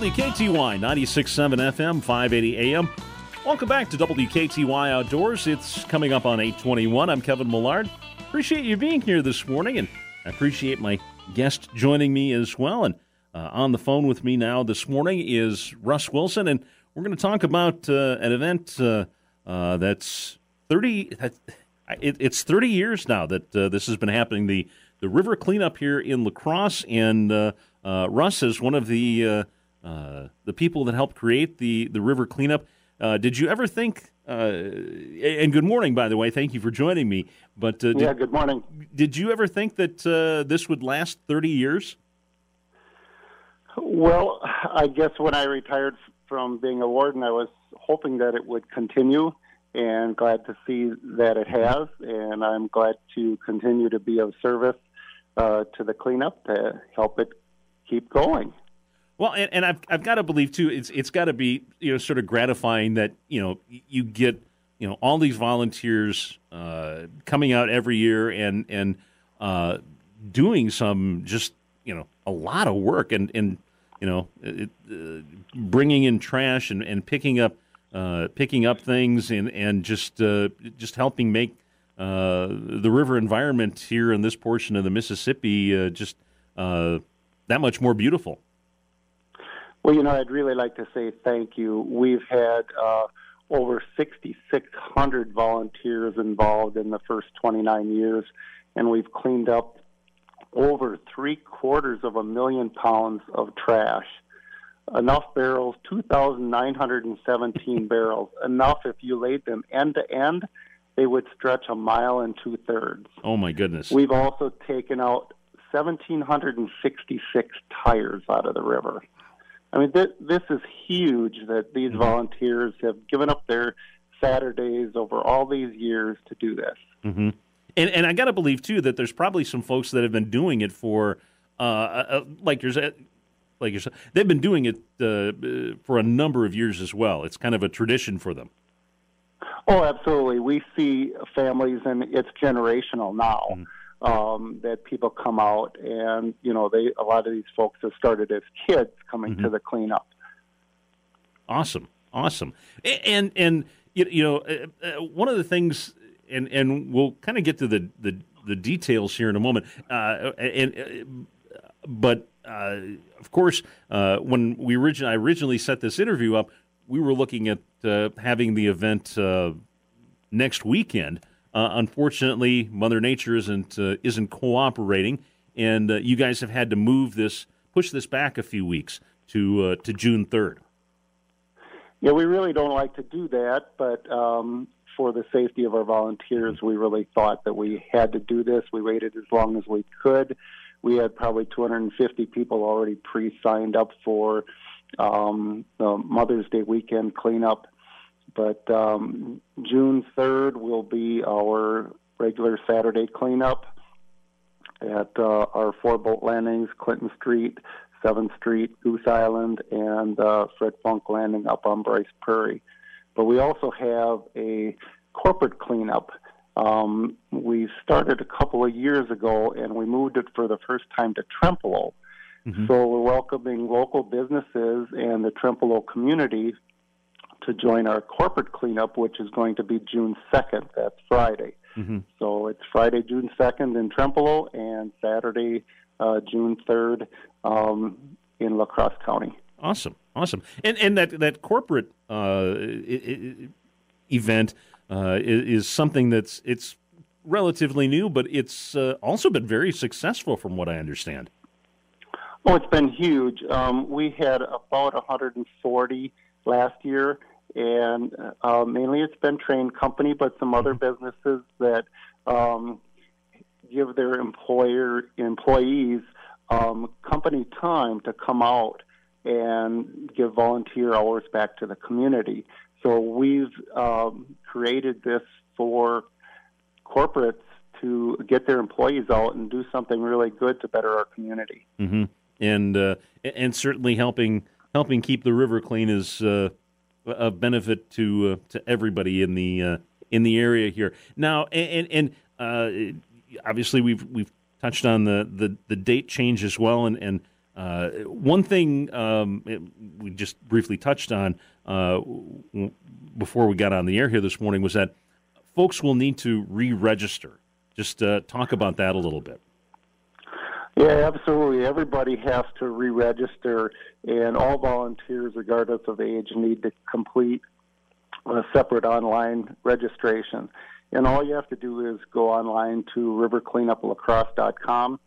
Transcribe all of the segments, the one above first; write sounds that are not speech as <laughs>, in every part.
WKTY 96.7 FM, 580 AM. Welcome back to WKTY Outdoors. It's coming up on 821. I'm Kevin Millard. Appreciate you being here this morning, and I appreciate my guest joining me as well. And uh, on the phone with me now this morning is Russ Wilson, and we're going to talk about uh, an event uh, uh that's 30. It, it's 30 years now that uh, this has been happening. The the river cleanup here in La Crosse, and uh, Russ is one of the the people that helped create the the river cleanup. Uh, did you ever think? Uh, and good morning, by the way. Thank you for joining me. But uh, did, yeah, good morning. Did you ever think that uh, this would last thirty years? Well, I guess when I retired from being a warden, I was hoping that it would continue, and glad to see that it has. And I'm glad to continue to be of service uh, to the cleanup to help it keep going. Well, and, and I've I've got to believe too. It's it's got to be you know sort of gratifying that you know you get you know all these volunteers uh, coming out every year and and uh, doing some just you know a lot of work and and you know it, uh, bringing in trash and, and picking up uh, picking up things and and just uh, just helping make uh, the river environment here in this portion of the Mississippi just that much more beautiful. Well, you know, I'd really like to say thank you. We've had uh, over 6,600 volunteers involved in the first 29 years, and we've cleaned up over three quarters of a million pounds of trash. Enough barrels, 2,917 <laughs> barrels. Enough if you laid them end to end, they would stretch a mile and two thirds. Oh, my goodness. We've also taken out 1,766 tires out of the river. I mean, th- this is huge that these mm-hmm. volunteers have given up their Saturdays over all these years to do this. Mm-hmm. And, and I got to believe too that there's probably some folks that have been doing it for, uh, uh, uh like yours, like yourself. They've been doing it uh, for a number of years as well. It's kind of a tradition for them. Oh, absolutely. We see families, and it's generational now. Mm-hmm um, that people come out and you know they a lot of these folks have started as kids coming mm-hmm. to the cleanup. Awesome, awesome, and and you know uh, uh, one of the things, and and we'll kind of get to the the, the details here in a moment, uh, and uh, but uh, of course uh, when we originally I originally set this interview up, we were looking at having the event next weekend. Uh, unfortunately, Mother Nature isn't uh, isn't cooperating, and uh, you guys have had to move this, push this back a few weeks to uh, to June third. Yeah, we really don't like to do that, but um, for the safety of our volunteers, we really thought that we had to do this. We waited as long as we could. We had probably 250 people already pre-signed up for um, the Mother's Day weekend cleanup but um, June 3rd will be our regular Saturday cleanup at uh, our four boat landings Clinton Street, 7th Street, Goose Island, and uh, Fred Funk Landing up on Brice Prairie. But we also have a corporate cleanup. Um, we started a couple of years ago and we moved it for the first time to Trempealeau. Mm-hmm. So we're welcoming local businesses and the Trempealeau community to join our corporate cleanup, which is going to be June 2nd. That's Friday. Mm-hmm. So it's Friday, June 2nd in Trempealeau and Saturday, uh, June 3rd um, in La Crosse County. Awesome, awesome. And and that that corporate uh, event uh, is, is, something that's it's relatively new, but it's uh, also been very successful, from what I understand. Oh, it's been huge. Um, we had about 140 last year, and uh, mainly it's been Trane Company, but some other mm-hmm. businesses that um, give their employer employees um, company time to come out and give volunteer hours back to the community. So we've um, created this for corporates to get their employees out and do something really good to better our community. Mm-hmm. And uh, and certainly helping helping keep the river clean is uh, of benefit to uh, to everybody in the uh, in the area here. Now, and and uh, obviously we've we've touched on the, the, the date change as well, and and uh, one thing um, it, we just briefly touched on uh, w- before we got on the air here this morning was that folks will need to re-register. Just talk about that a little bit. Yeah, absolutely. Everybody has to re-register, and all volunteers, regardless of age, need to complete a separate online registration. And all you have to do is go online to rivercleanuplacrosse.com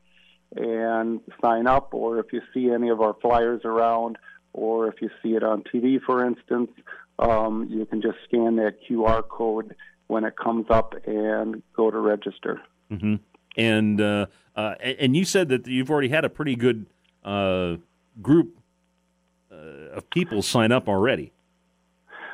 and sign up, or if you see any of our flyers around, or if you see it on TV, for instance, um, you can just scan that QR code when it comes up and go to register. Mm-hmm. And uh, uh, and you said that you've already had a pretty good uh, group uh, of people sign up already.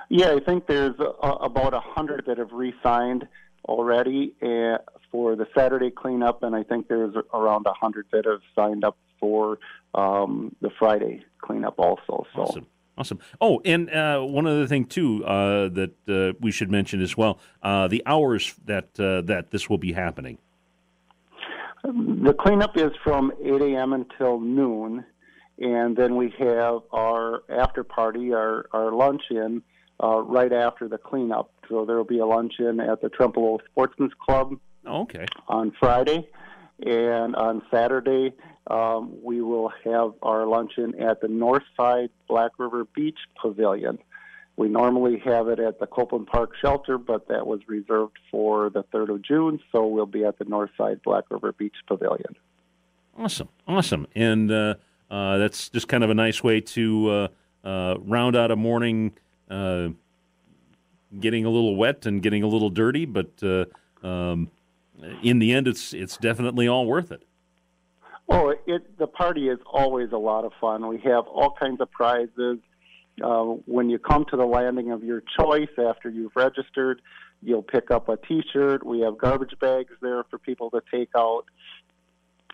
Yeah, I think there's about a hundred that have re-signed already uh, for the Saturday cleanup, and I think there's around a hundred that have signed up for um, the Friday cleanup also. So. Awesome. Awesome. Oh, and uh, one other thing too uh, that uh, we should mention as well: uh, the hours that uh, that this will be happening. The cleanup is from 8 a.m. until noon, and then we have our after party, our our luncheon, uh, right after the cleanup. So there will be a luncheon at the Trempealeau Sportsman's Club. Oh, okay. On Friday, and on Saturday um, we will have our luncheon at the Northside Black River Beach Pavilion. We normally have it at the Copeland Park Shelter, but that was reserved for the 3rd of June, so we'll be at the Northside Black River Beach Pavilion. Awesome, awesome. And uh, uh, that's just kind of a nice way to uh, uh round out a morning uh, getting a little wet and getting a little dirty, but uh, um, in the end, it's, it's definitely all worth it. Oh, it the party is always a lot of fun. We have all kinds of prizes. Uh, when you come to the landing of your choice after you've registered, you'll pick up a T-shirt. We have garbage bags there for people to take out,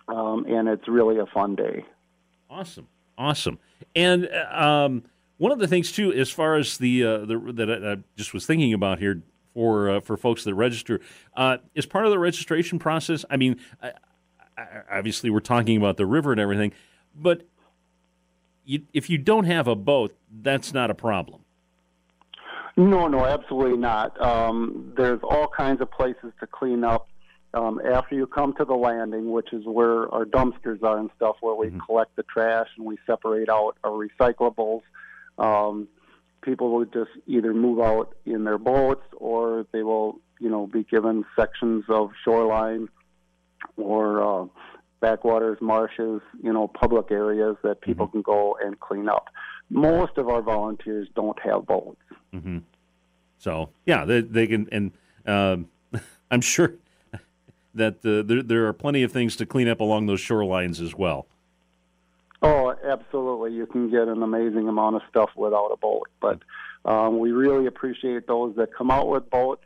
um, and it's really a fun day. Awesome, awesome. And um, one of the things too, as far as the, uh, the that I, I, just was thinking about here for uh, for folks that register, uh, is part of the registration process. I mean, obviously we're talking about the river and everything, but you, if you don't have a boat, that's not a problem. No, no, absolutely not. Um, there's all kinds of places to clean up um, after you come to the landing, which is where our dumpsters are and stuff, where we mm-hmm. collect the trash and we separate out our recyclables. Um, people will just either move out in their boats or they will, you know, be given sections of shoreline or uh, backwaters, marshes, you know, public areas that people mm-hmm. can go and clean up. Most of our volunteers don't have boats. Mm-hmm. So yeah, they, they can, and um, <laughs> I'm sure that uh, there, there are plenty of things to clean up along those shorelines as well. Oh, absolutely! You can get an amazing amount of stuff without a boat, but um, we really appreciate those that come out with boats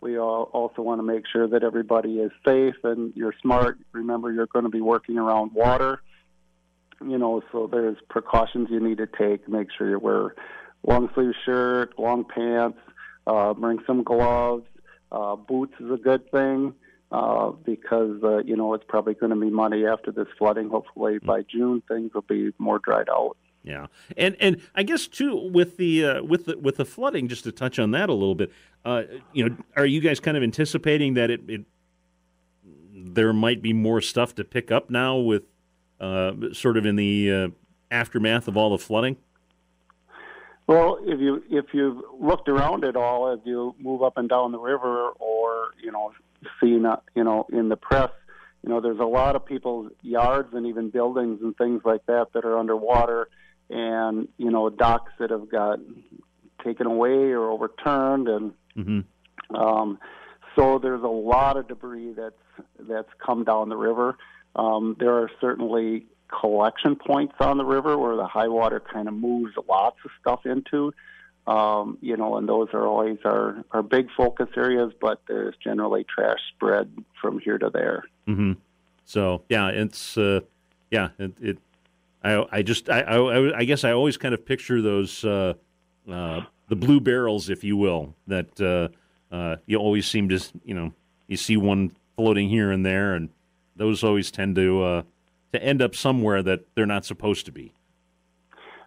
we also want to make sure that everybody is safe and you're smart. Remember, you're going to be working around water, you know, so there's precautions you need to take. Make sure you wear long sleeve shirt, long pants, uh, bring some gloves. Uh, boots is a good thing uh, because, uh, you know, it's probably going to be muddy after this flooding. Hopefully by June, things will be more dried out. Yeah, and and I guess too with the uh, with the with the flooding, just to touch on that a little bit. Uh, you know, are you guys kind of anticipating that it, it there might be more stuff to pick up now with uh, sort of in the uh, aftermath of all the flooding? Well, if you if you've looked around at all as you move up and down the river, or you know, seen uh, you know in the press, you know, there's a lot of people's yards and even buildings and things like that that are underwater and you know docks that have got taken away or overturned, and mm-hmm. um, so there's a lot of debris that's that's come down the river. Um, there are certainly collection points on the river where the high water kind of moves lots of stuff into. Um, you know, and those are always our, our big focus areas, but there's generally trash spread from here to there. Mm-hmm. So, yeah, it's, uh, yeah, it, it I, I just I, I, I, guess I always kind of picture those uh, uh, the blue barrels, if you will, that uh, uh, you always seem to you know you see one floating here and there, and those always tend to uh, to end up somewhere that they're not supposed to be.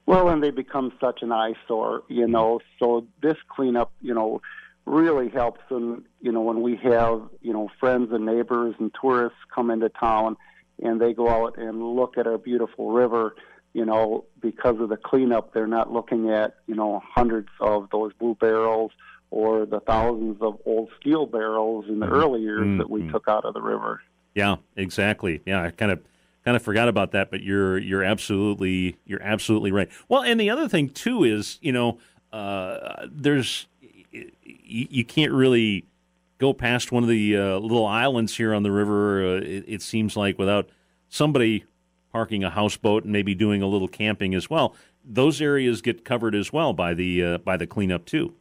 Well, and they become such an eyesore, you know. So this cleanup, you know, really helps them. You know, when we have you know friends and neighbors and tourists come into town, and they go out and look at our beautiful river. You know, because of the cleanup, they're not looking at you know hundreds of those blue barrels or the thousands of old steel barrels in the mm-hmm. early years mm-hmm. that we mm-hmm. took out of the river. Yeah, exactly. Yeah, I kind of kind of forgot about that, but you're you're absolutely you're absolutely right. Well, and the other thing too is you know uh, there's you, you, can't really go past one of the uh, little islands here on the river. Uh, it, it, seems like without somebody parking a houseboat and maybe doing a little camping as well. Those areas get covered as well by the uh, by the cleanup too.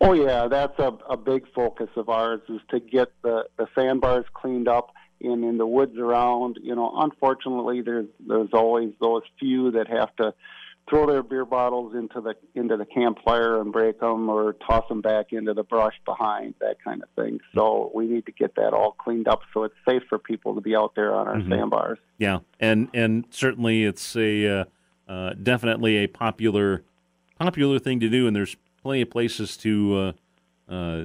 Oh yeah, that's a, a big focus of ours is to get the, the sandbars cleaned up in in the woods around. You know, unfortunately, there's there's always those few that have to throw their beer bottles into the into the campfire and break them, or toss them back into the brush behind, that kind of thing. So we need to get that all cleaned up so it's safe for people to be out there on our mm-hmm. sandbars. Yeah, and and certainly it's a uh, uh, definitely a popular popular thing to do, and there's plenty of places to. Uh, uh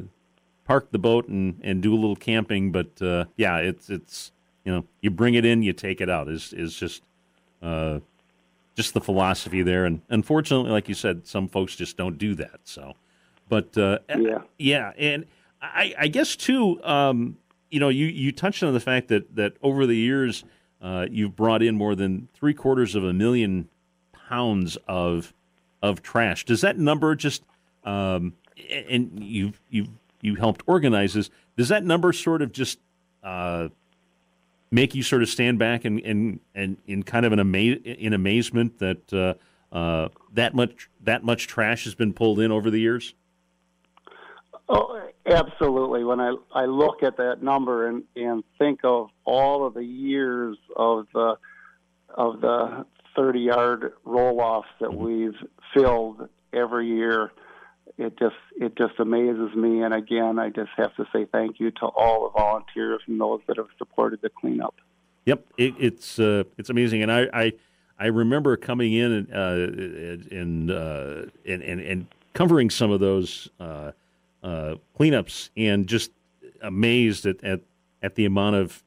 park the boat and, and do a little camping. But uh, yeah, it's it's you know you bring it in, you take it out. is is just uh, just the philosophy there. And unfortunately, like you said, some folks just don't do that. So, but uh, yeah, yeah, and I, I guess too, um, you know, you you touched on the fact that that over the years. Uh, you've brought in more than three quarters of a million pounds of of trash. Does that number just um, and you've you've you helped organize this. Does that number sort of just uh, make you sort of stand back and and, and in kind of an ama- in amazement that uh, uh, that much that much trash has been pulled in over the years? Oh, absolutely. When I I look at that number and and think of all of the years of the of the 30 yard roll offs that mm-hmm. we've filled every year it just it just amazes me. And again, I just have to say thank you to all the volunteers and those that have supported the cleanup. Yep, it, it's uh, it's amazing, and I, I I remember coming in and uh, and, uh, and, and and covering some of those uh, uh, cleanups, and just amazed at, at at the amount of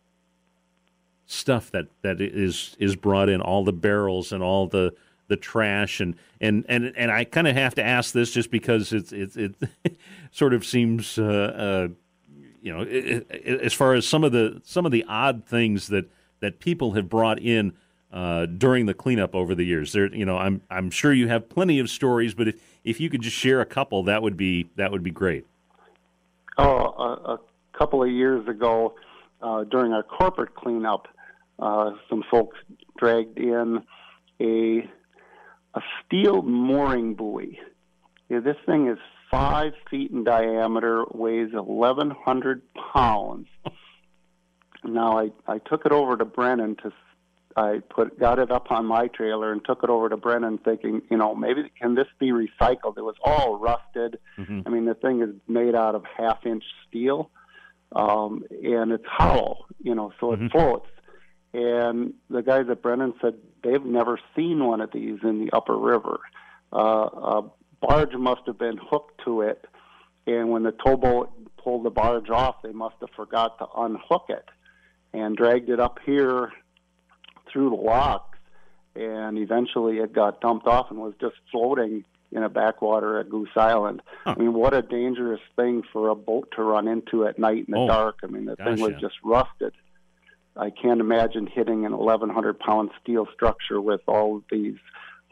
stuff that that is is brought in, all the barrels and all the the trash and and and and I kind of have to ask this just because it's it's it <laughs> sort of seems uh, uh, you know it, it, as far as some of the some of the odd things that that people have brought in uh, during the cleanup over the years. There, you know, I'm I'm sure you have plenty of stories, but if if you could just share a couple, that would be that would be great. Oh, a, a couple of years ago, uh, during our corporate cleanup, uh, some folks dragged in a a steel mooring buoy. Yeah, this thing is five feet in diameter, weighs 1,100 pounds. Now I I took it over to Brennan to I put got it up on my trailer and took it over to Brennan, thinking, you know, maybe can this be recycled? It was all rusted. Mm-hmm. I mean, the thing is made out of half inch steel, um, and it's hollow, you know, so it mm-hmm. floats. And the guys at Brennan said they've never seen one of these in the upper river. Uh, a barge must have been hooked to it, and when the towboat pulled the barge off, they must have forgot to unhook it and dragged it up here through the locks. And eventually it got dumped off and was just floating in a backwater at Goose Island. Huh. I mean, what a dangerous thing for a boat to run into at night in the oh, dark. I mean, the thing was just rusted. I can't imagine hitting an 1,100 pound steel structure with all these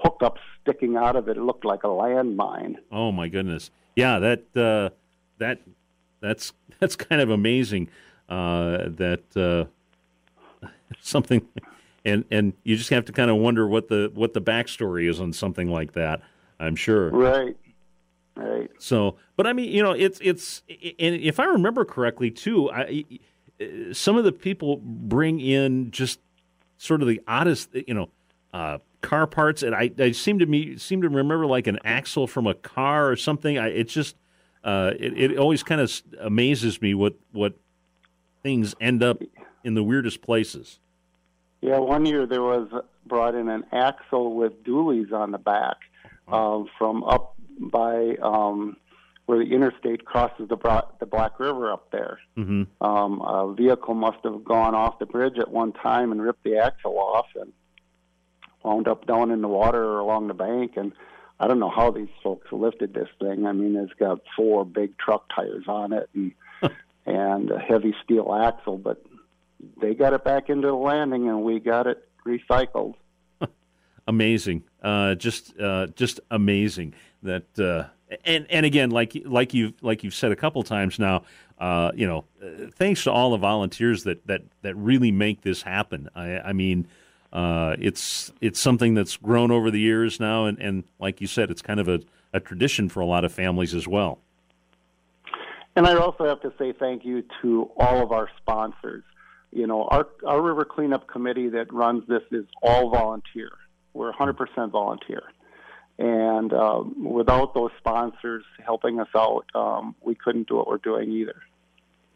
hookups sticking out of it. It looked like a landmine. Oh my goodness! Yeah, that uh, that that's <laughs> that's kind of amazing. Uh, that uh, <laughs> something, and and you just have to kind of wonder what the what the backstory is on something like that. I'm sure. Right. Right. So, but I mean, you know, it's it's, and if I remember correctly, too, I some of the people bring in just sort of the oddest, you know, uh, car parts, and I, I seem to me seem to remember like an axle from a car or something. I, it's just uh, it, it always kind of amazes me what what things end up in the weirdest places. Yeah, one year there was brought in an axle with dualies on the back uh, from up by um, where the interstate crosses the, Bra- the Black River up there. Mm-hmm. Um, a vehicle must have gone off the bridge at one time and ripped the axle off and wound up down in the water or along the bank. And I don't know how these folks lifted this thing. I mean, it's got four big truck tires on it and and a heavy steel axle, but they got it back into the landing and we got it recycled. <laughs> amazing, uh, just uh, just amazing that. Uh, and and again, like like you like you've said a couple times now, uh, you know, thanks to all the volunteers that that that really make this happen. I, I mean, uh, it's it's something that's grown over the years now, and, and like you said, it's kind of a, a tradition for a lot of families as well. And I also have to say thank you to all of our sponsors. You know, our our river cleanup committee that runs this is all volunteer. We're 100% volunteer. And um, without those sponsors helping us out, um, we couldn't do what we're doing either.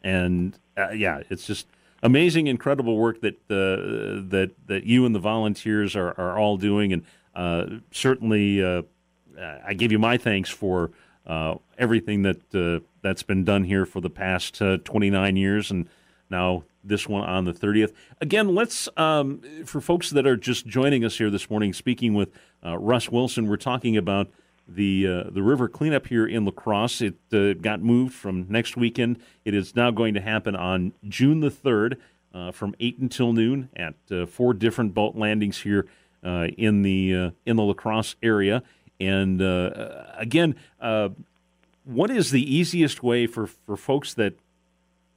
And uh, yeah, it's just amazing, incredible work that uh, that that you and the volunteers are, are all doing, and uh, certainly uh, I give you my thanks for uh, everything that that's been done here for the past 29 years, and now this one on the 30th. Again, let's, um, for folks that are just joining us here this morning, speaking with uh, Russ Wilson, we're talking about the uh, the river cleanup here in La Crosse. It uh, got moved from next weekend. It is now going to happen on June the 3rd uh, from 8 until noon at uh, four different boat landings here uh, in the in the La Crosse area. And again, what is the easiest way for, for folks that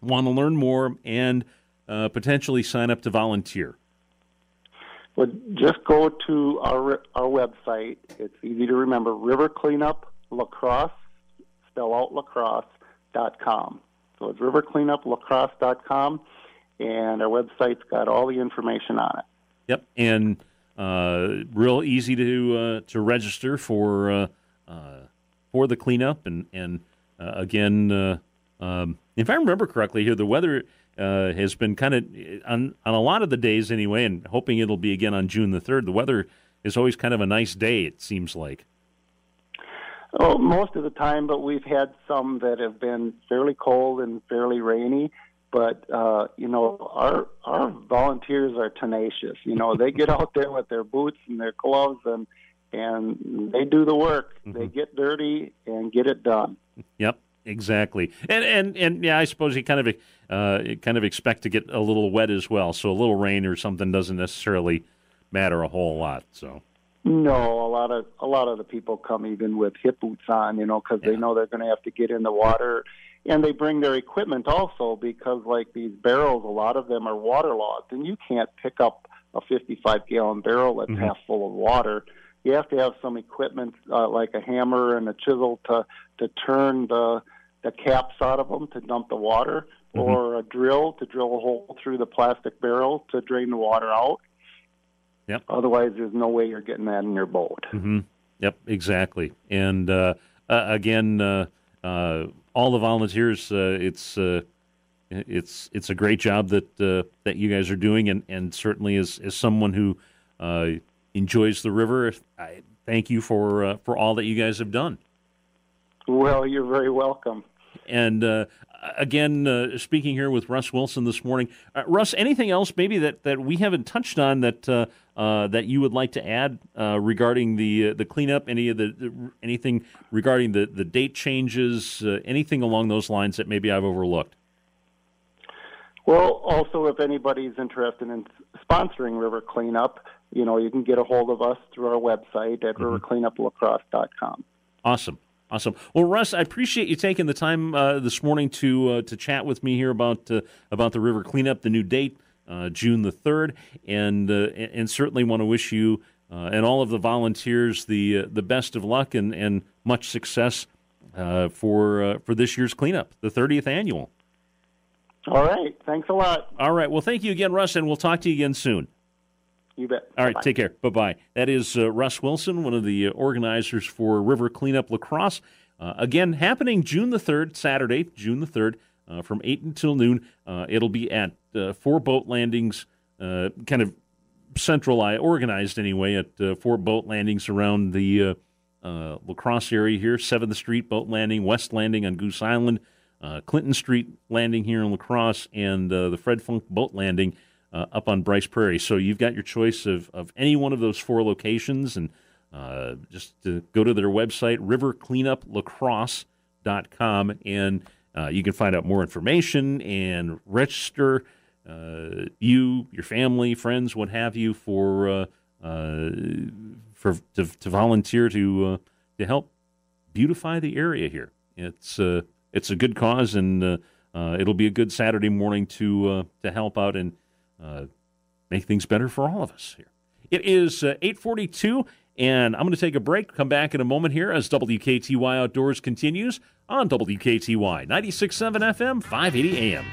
want to learn more and uh, potentially sign up to volunteer? Well, just go to our our website. It's easy to remember: River Cleanup Lacrosse, spell out lacrosse.com. So it's rivercleanuplacrosse.com, and our website's got all the information on it. Yep, and uh, real easy to uh, to register for uh, uh for the cleanup, and and uh, again, uh, um, if I remember correctly, here the weather uh, has been kind of on on a lot of the days anyway, and hoping it'll be again on June the third. The weather is always kind of a nice day. It seems like. Oh, most of the time, but we've had some that have been fairly cold and fairly rainy. But uh, you know, our our volunteers are tenacious. You know, they get out there with their boots and their gloves and and they do the work. Mm-hmm. They get dirty and get it done. Yep. Exactly, and and and yeah, I suppose you kind of uh, kind of expect to get a little wet as well. So a little rain or something doesn't necessarily matter a whole lot. So no, a lot of a lot of the people come even with hip boots on, you know, because yeah. they know they're going to have to get in the water, and they bring their equipment also because like these barrels, a lot of them are waterlogged, and you can't pick up a 55 gallon barrel that's mm-hmm. half full of water. You have to have some equipment uh, like a hammer and a chisel to to turn the the caps out of them to dump the water, mm-hmm. or a drill to drill a hole through the plastic barrel to drain the water out. Yep. Otherwise, there's no way you're getting that in your boat. Mm-hmm. Yep, exactly. And uh, uh, again, uh, uh all the volunteers, uh, it's uh, it's it's a great job that that you guys are doing, and, and certainly as as someone who enjoys the river, I thank you for for all that you guys have done. Well, you're very welcome. And uh, again, uh, speaking here with Russ Wilson this morning, uh, Russ, anything else maybe that, that we haven't touched on that uh, uh, that you would like to add uh, regarding the the cleanup? Any of the, the, anything regarding the, the date changes? anything along those lines that maybe I've overlooked? Well, also, if anybody's interested in sponsoring River Cleanup, you know, you can get a hold of us through our website at mm-hmm. rivercleanuplacrosse.com. Awesome. Awesome. Well, Russ, I appreciate you taking the time uh, this morning to uh, to chat with me here about uh, about the river cleanup, the new date, uh, June the third, and uh, and certainly want to wish you uh, and all of the volunteers the the best of luck and, and much success for for this year's cleanup, the thirtieth annual. All right. Thanks a lot. All right. Well, thank you again, Russ, and we'll talk to you again soon. You bet. All right, take care. Bye bye. That is uh, Russ Wilson, one of the uh, organizers for River Cleanup Lacrosse. Uh, again, happening June the 3rd, Saturday, June the 3rd, uh, from 8 until noon. Uh, it'll be at uh, four boat landings, kind of centralized, organized anyway, at uh, four boat landings around the uh, uh, La area here 7th Street boat landing, West Landing on Goose Island, uh, Clinton Street landing here in La Crosse, and uh, the Fred Funk boat landing uh, up on Brice Prairie. So you've got your choice of, of any one of those four locations, and just to go to their website, rivercleanuplacrosse.com, and you can find out more information and register uh, you, your family, friends, what have you, for uh, uh, for to, to, volunteer to uh, to help beautify the area here. It's uh, it's a good cause, and uh, it'll be a good Saturday morning to to help out and Uh, make things better for all of us here. It is uh, forty two. And I'm going to take a break, come back in a moment here as WKTY Outdoors continues on WKTY 96.7 FM, 580 AM.